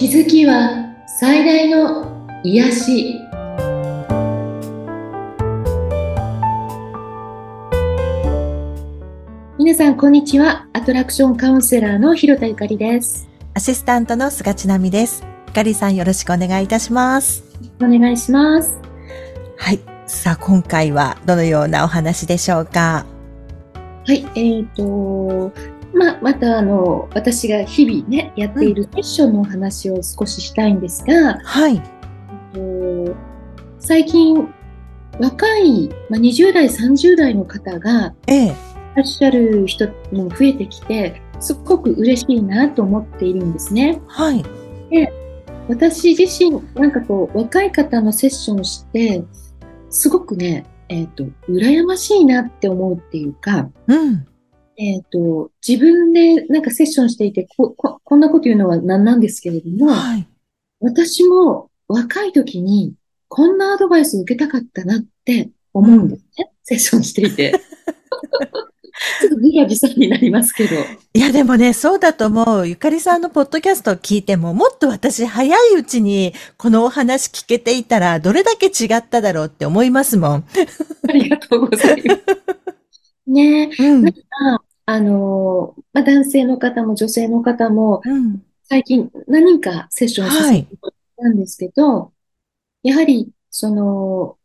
気づきは最大の癒し。皆さんこんにちは。アトラクションカウンセラーの広田ゆかりです。アシスタントの菅千奈美です。ゆかりさんよろしくお願いいたします。お願いします。はい。さあ今回はどのようなお話でしょうか？はい。えっ、ー、とまあ、またあの私が日々ねやっているセッションのお話を少ししたいんですが、はい、最近若い、まあ、20代30代の方がいらっしゃる人も増えてきてすごく嬉しいなと思っているんですね。はい、で私自身なんかこう若い方のセッションをしてすごくねえっ、ー、と羨ましいなって思うっていうか、うん、えっ、ー、と、自分でなんかセッションしていてこ、ここんなこと言うのは何なんですけれども、はい、私も若い時にこんなアドバイスを受けたかったなって思うんですね。うん、セッションしていて。ちょっと自画自賛になりますけど。いや、でもね、そうだと思う。ゆかりさんのポッドキャストを聞いても、もっと私早いうちにこのお話聞けていたら、どれだけ違っただろうって思いますもん。ありがとうございます。ね、うん、なんか、あの、まあ、男性の方も女性の方も、最近何人かセッションさせてたんですけど、はい、やはり、その、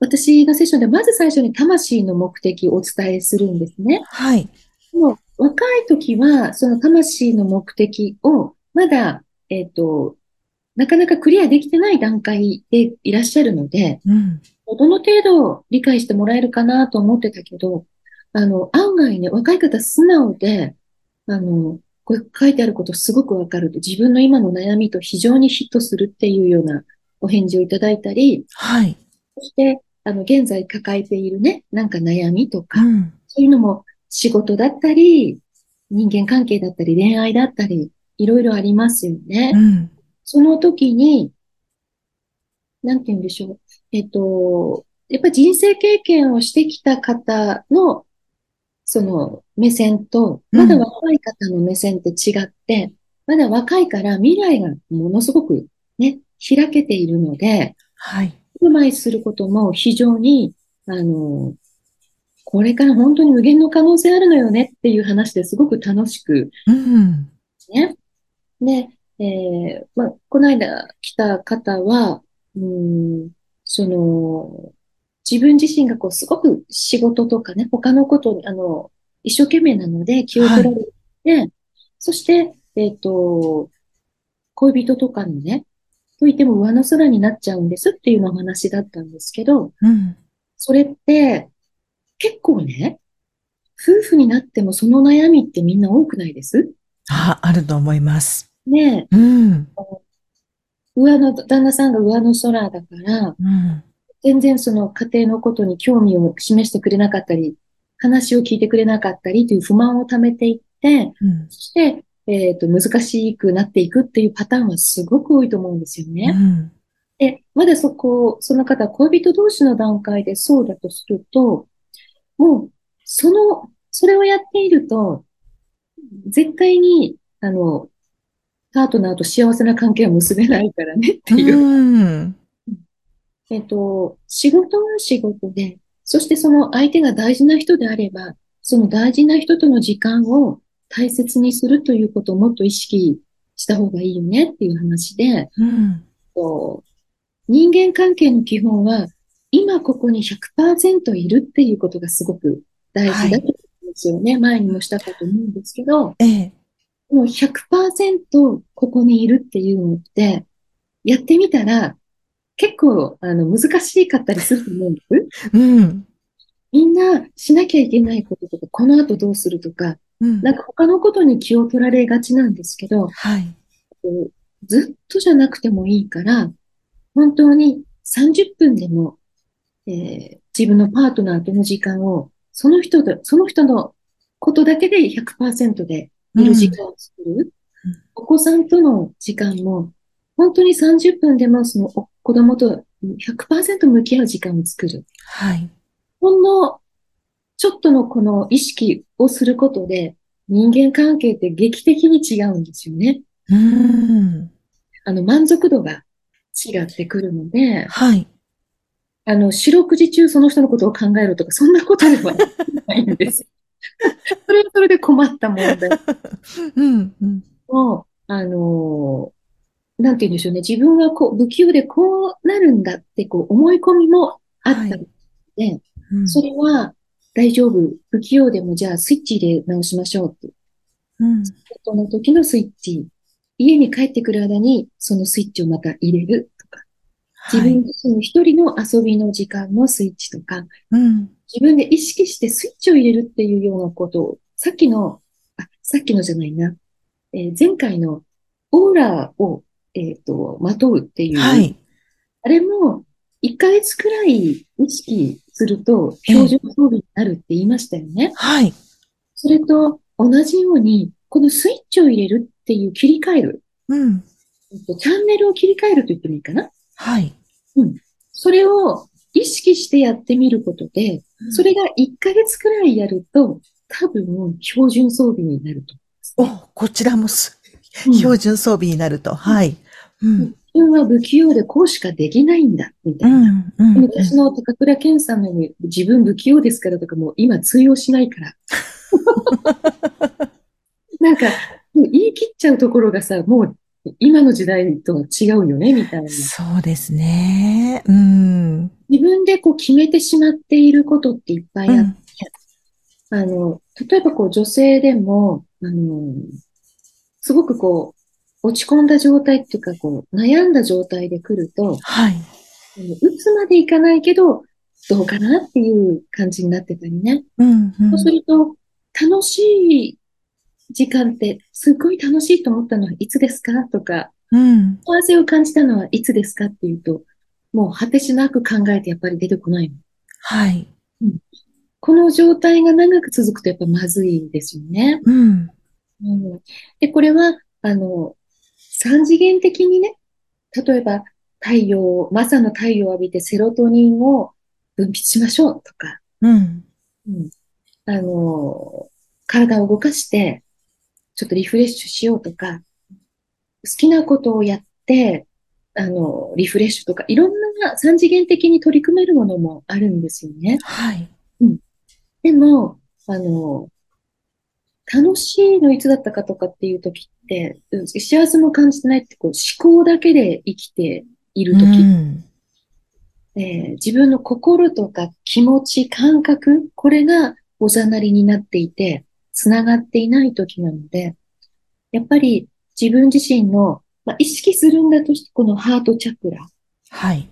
私のセッションでまず最初に魂の目的をお伝えするんですね。はい。もう若い時は、その魂の目的を、まだ、えっ、ー、と、なかなかクリアできてない段階でいらっしゃるので、うん、どの程度理解してもらえるかなと思ってたけど、あの、案外ね、若い方素直で、あの、これ書いてあることすごくわかると、自分の今の悩みと非常にヒットするっていうようなお返事をいただいたり、はい。そして、あの、現在抱えているね、なんか悩みとか、うん、そういうのも仕事だったり、人間関係だったり、恋愛だったり、いろいろありますよね。うん、その時に、なんて言うんでしょう。えっと、やっぱ人生経験をしてきた方のその目線と、まだ若い方の目線って違って、うん、まだ若いから未来がものすごくね、開けているので、はい。うまいすることも非常に、あの、これから本当に無限の可能性あるのよねっていう話ですごく楽しく、うん。ね。で、えー、まあ、この間来た方は、うん、その、自分自身がこう、すごく仕事とかね、他のことに、あの、一生懸命なので気を取られて、はい、そして、えっ、ー、と、恋人とかのね、といても上の空になっちゃうんですっていうのお話だったんですけど、うん、それって結構ね、夫婦になってもその悩みってみんな多くないです？あ、あると思います。ねえ。うん。上の、旦那さんが上の空だから、うん、全然その家庭のことに興味を示してくれなかったり、話を聞いてくれなかったりという不満を溜めていって、うん、そして、えっ、ー、と、難しくなっていくっていうパターンはすごく多いと思うんですよね。うん、で、まだそこ、その方、恋人同士の段階でそうだとすると、もう、その、それをやっていると、絶対に、あの、パートナーと幸せな関係は結べないからねっていう。うんえっと、仕事は仕事で、そしてその相手が大事な人であれば、その大事な人との時間を大切にするということをもっと意識した方がいいよねっていう話で、うん、人間関係の基本は、今ここに100%いるっていうことがすごく大事だと思うんですよね。はい、前にもしたかと思うんですけど、ええ、もう100%ここにいるっていうのって、やってみたら結構、あの、難しかったりすると思うんです。うん。みんなしなきゃいけないこととか、この後どうするとか、うん、なんか他のことに気を取られがちなんですけど、はい。ずっとじゃなくてもいいから、本当に30分でも、えー、自分のパートナーとの時間を、その人で、その人のことだけで100%でいる時間を作る。うん、お子さんとの時間も、本当に30分でもその子供と100%向き合う時間を作る。はい。ほんの、ちょっとのこの意識をすることで、人間関係って劇的に違うんですよね。うん。あの、満足度が違ってくるので、はい。あの、四六時中その人のことを考えるとか、そんなことではないんですよ。それはそれで困った問題うん。うん。を、あの、なんて言うんでしょうね。自分はこう、不器用でこうなるんだって、こう、思い込みもあったので、うん。それは大丈夫。不器用でも、じゃあスイッチで直しましょうって。うん。その時のスイッチ。家に帰ってくる間に、そのスイッチをまた入れるとか。自はい。分自身の一人の遊びの時間のスイッチとか、うん。自分で意識してスイッチを入れるっていうようなことを、さっきの、あ、さっきのじゃないな、えー前回のオーラを、えっと、まとうっていう、はい。あれも、1ヶ月くらい意識すると、ええ標準装備になるって言いましたよね。はい。それと同じように、このスイッチを入れるっていう切り替える、うん。えっとチャンネルを切り替えると言ってもいいかな。はい。それを意識してやってみることで、それが1ヶ月くらいやると、多分標準装備になるとお、こちらもす思う。標準装備になると。はい。うん。自分は不器用でこうしかできないんだ、みたういな。ん。うん。昔の高倉健さんのように自分不器用ですからとかもう今通用しないから。なんか、言い切っちゃうところがさ、もう今の時代とは違うよね、みたいな。そうですね。うん。自分でこう決めてしまっていることっていっぱいあって、うん。あの、例えばこう女性でも、あの、すごくこう、落ち込んだ状態っていうか、こう、悩んだ状態で来ると、はい。あのうつまでいかないけど、どうかなっていう感じになってたりね。うん。うんそうすると、楽しい時間って、すっごい楽しいと思ったのはいつですかとか、うん。幸せを感じたのはいつですかっていうと、もう果てしなく考えてやっぱり出てこないの。はい。この状態が長く続くとやっぱまずいですよね。うん。うん、で、これは、あの、三次元的にね、例えば太陽、朝の太陽を浴びてセロトニンを分泌しましょうとか、うん。うん、あの、体を動かして、ちょっとリフレッシュしようとか、好きなことをやって、あの、リフレッシュとか、いろんな三次元的に取り組めるものもあるんですよね。はい。でも、あの、楽しいのいつだったかとかっていう時って、うん幸せも感じてないってこう思考だけで生きている時、うん。えー自分の心とか気持ち、感覚、これがおざなりになっていて、つながっていない時なので、やっぱり自分自身の、まあ、意識するんだとして、このハートチャクラ、はい。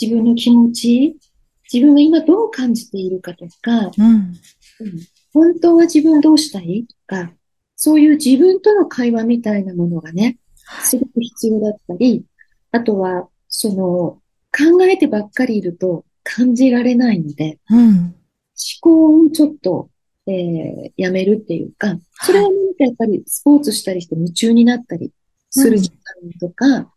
自分の気持ち、自分が今どう感じているかとか、うん。うん本当は自分どうしたい？とか、そういう自分との会話みたいなものがね、すごく必要だったり、あとは、その、考えてばっかりいると感じられないので、うん。思考をちょっと、えーやめるっていうか、それは何かやっぱりスポーツしたりして夢中になったりする時間とか、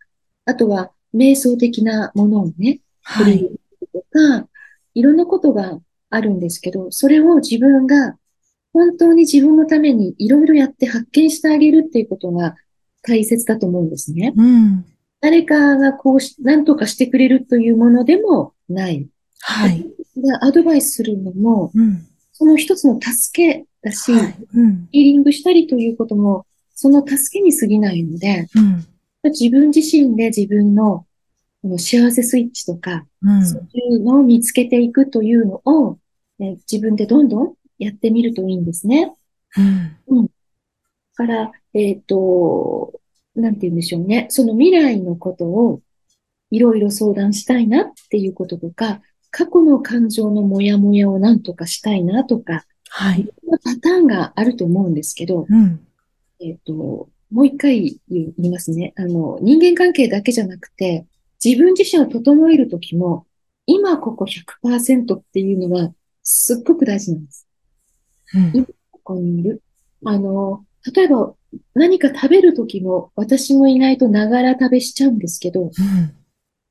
あとは瞑想的なものをね、はい。取り入れるとか、いろんなことがあるんですけど、それを自分が本当に自分のためにいろいろやって発見してあげるっていうことが大切だと思うんですね。うん。誰かがこうし、何とかしてくれるというものでもない。はい。でアドバイスするのも、うん。その一つの助けだし、はい。うん。ヒーリングしたりということも、その助けに過ぎないので、うん。自分自身で自分のこの幸せスイッチとか、うん。そういうのを見つけていくというのを、え自分でどんどんやってみるといいんですね。うん。だから、えっと、なんて言うんでしょうね。その未来のことをいろいろ相談したいなっていうこととか、過去の感情のモヤモヤをなんとかしたいなとか、はいい。ろんなパターンがあると思うんですけど、うん。えっと、もう一回言いますね。あの、人間関係だけじゃなくて、自分自身を整えるときも、今ここ100%っていうのは、すっごく大事なんです。うん。ここにいる。あの、例えば、何か食べるときも、私もいないとながら食べしちゃうんですけど、うん。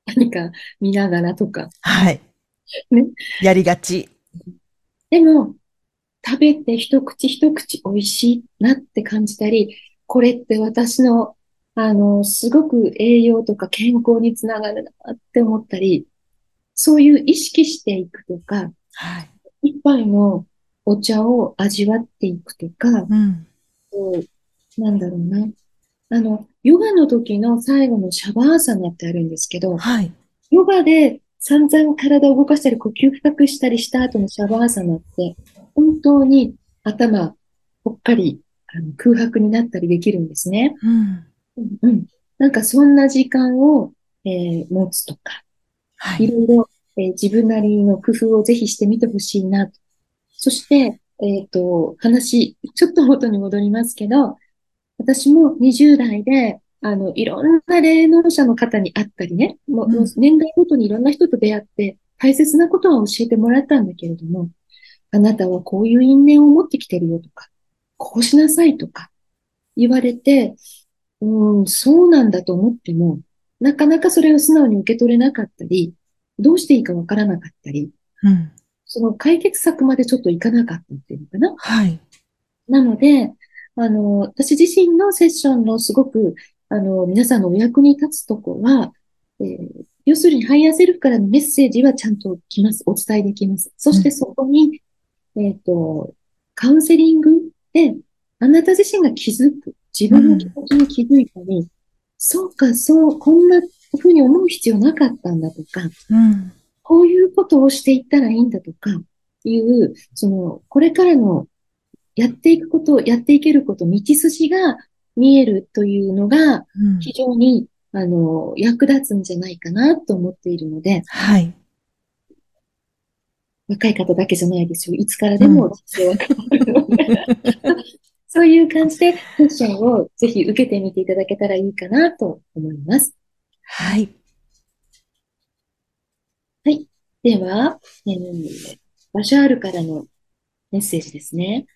何か見ながらとか。はい。ね。やりがち。でも、食べて一口一口美味しいなって感じたり、これって私のあの、すごく栄養とか健康につながるなって思ったり、そういう意識していくとか、はい。一杯のお茶を味わっていくとか、うん。なんだろうな。あの、ヨガの時の最後のシャバーサナってあるんですけど、はい。ヨガで散々体を動かしたり呼吸深くしたりした後のシャバーサナって、本当に頭ぽっかりあの空白になったりできるんですね。うん。うんうん。なんかそんな時間を、えー持つとか、はいい。ろいろ、えー自分なりの工夫をぜひしてみてほしいなと。そして、えっと、話、ちょっと元に戻りますけど、私も20代で、あの、いろんな霊能者の方に会ったりね、もううん年代ごとにいろんな人と出会って、大切なことは教えてもらったんだけれども、あなたはこういう因縁を持ってきてるよとか、こうしなさいとか言われて、うーん、そうなんだと思っても、なかなかそれを素直に受け取れなかったり、どうしていいかわからなかったり、うん。その解決策までちょっといかなかったっていうのかな。はい。なので、あの、私自身のセッションのすごく、あの、皆さんのお役に立つとこは、えー要するに higher self からのメッセージはちゃんと来ます。お伝えできます。そしてそこに、えっと、カウンセリングで、あなた自身が気づく、自分の気持ちに気づいたり、そうか、そう、こんな風に思う必要なかったんだとか、うん。こういうことをしていったらいいんだとかいう、その、これからのやっていくこと、やっていけること、道筋が見えるというのがうん。非常に、あの、役立つんじゃないかなと思っているので、はい。若い方だけじゃないですよ。いつからでも人生は変わるので、そういう感じでセッションをぜひ受けてみていただけたらいいかなと思います。はい。では、えーバシャールからのメッセージですね。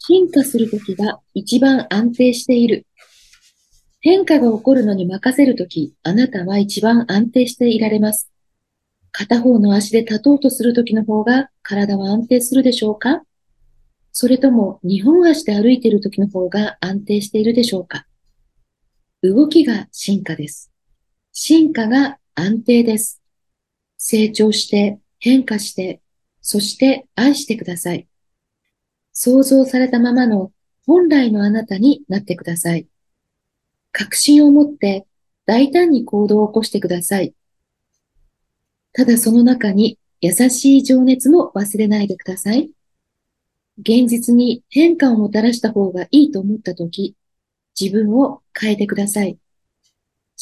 進化するときが一番安定している。変化が起こるのに任せるとき、あなたは一番安定していられます。片方の足で立とうとするときの方が体は安定するでしょうか？それとも二本足で歩いているときの方が安定しているでしょうか？動きが進化です。進化が安定です。成長して、変化して、そして愛してください。想像されたままの本来のあなたになってください。確信を持って大胆に行動を起こしてください。ただその中に優しい情熱も忘れないでください。現実に変化をもたらした方がいいと思ったとき、自分を変えてください。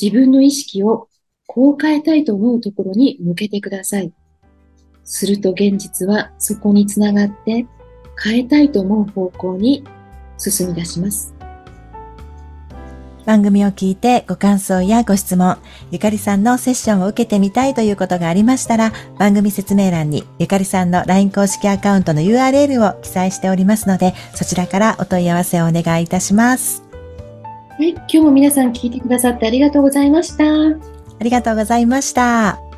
自分の意識をこう変えたいと思うところに向けてください。すると現実はそこにつながって変えたいと思う方向に進み出します。番組を聞いてご感想やご質問、ゆかりさんのセッションを受けてみたいということがありましたら、番組説明欄にゆかりさんの LINE 公式アカウントの URL を記載しておりますので、そちらからお問い合わせをお願いいたします。はい、今日も皆さん聞いてくださってありがとうございました。ありがとうございました。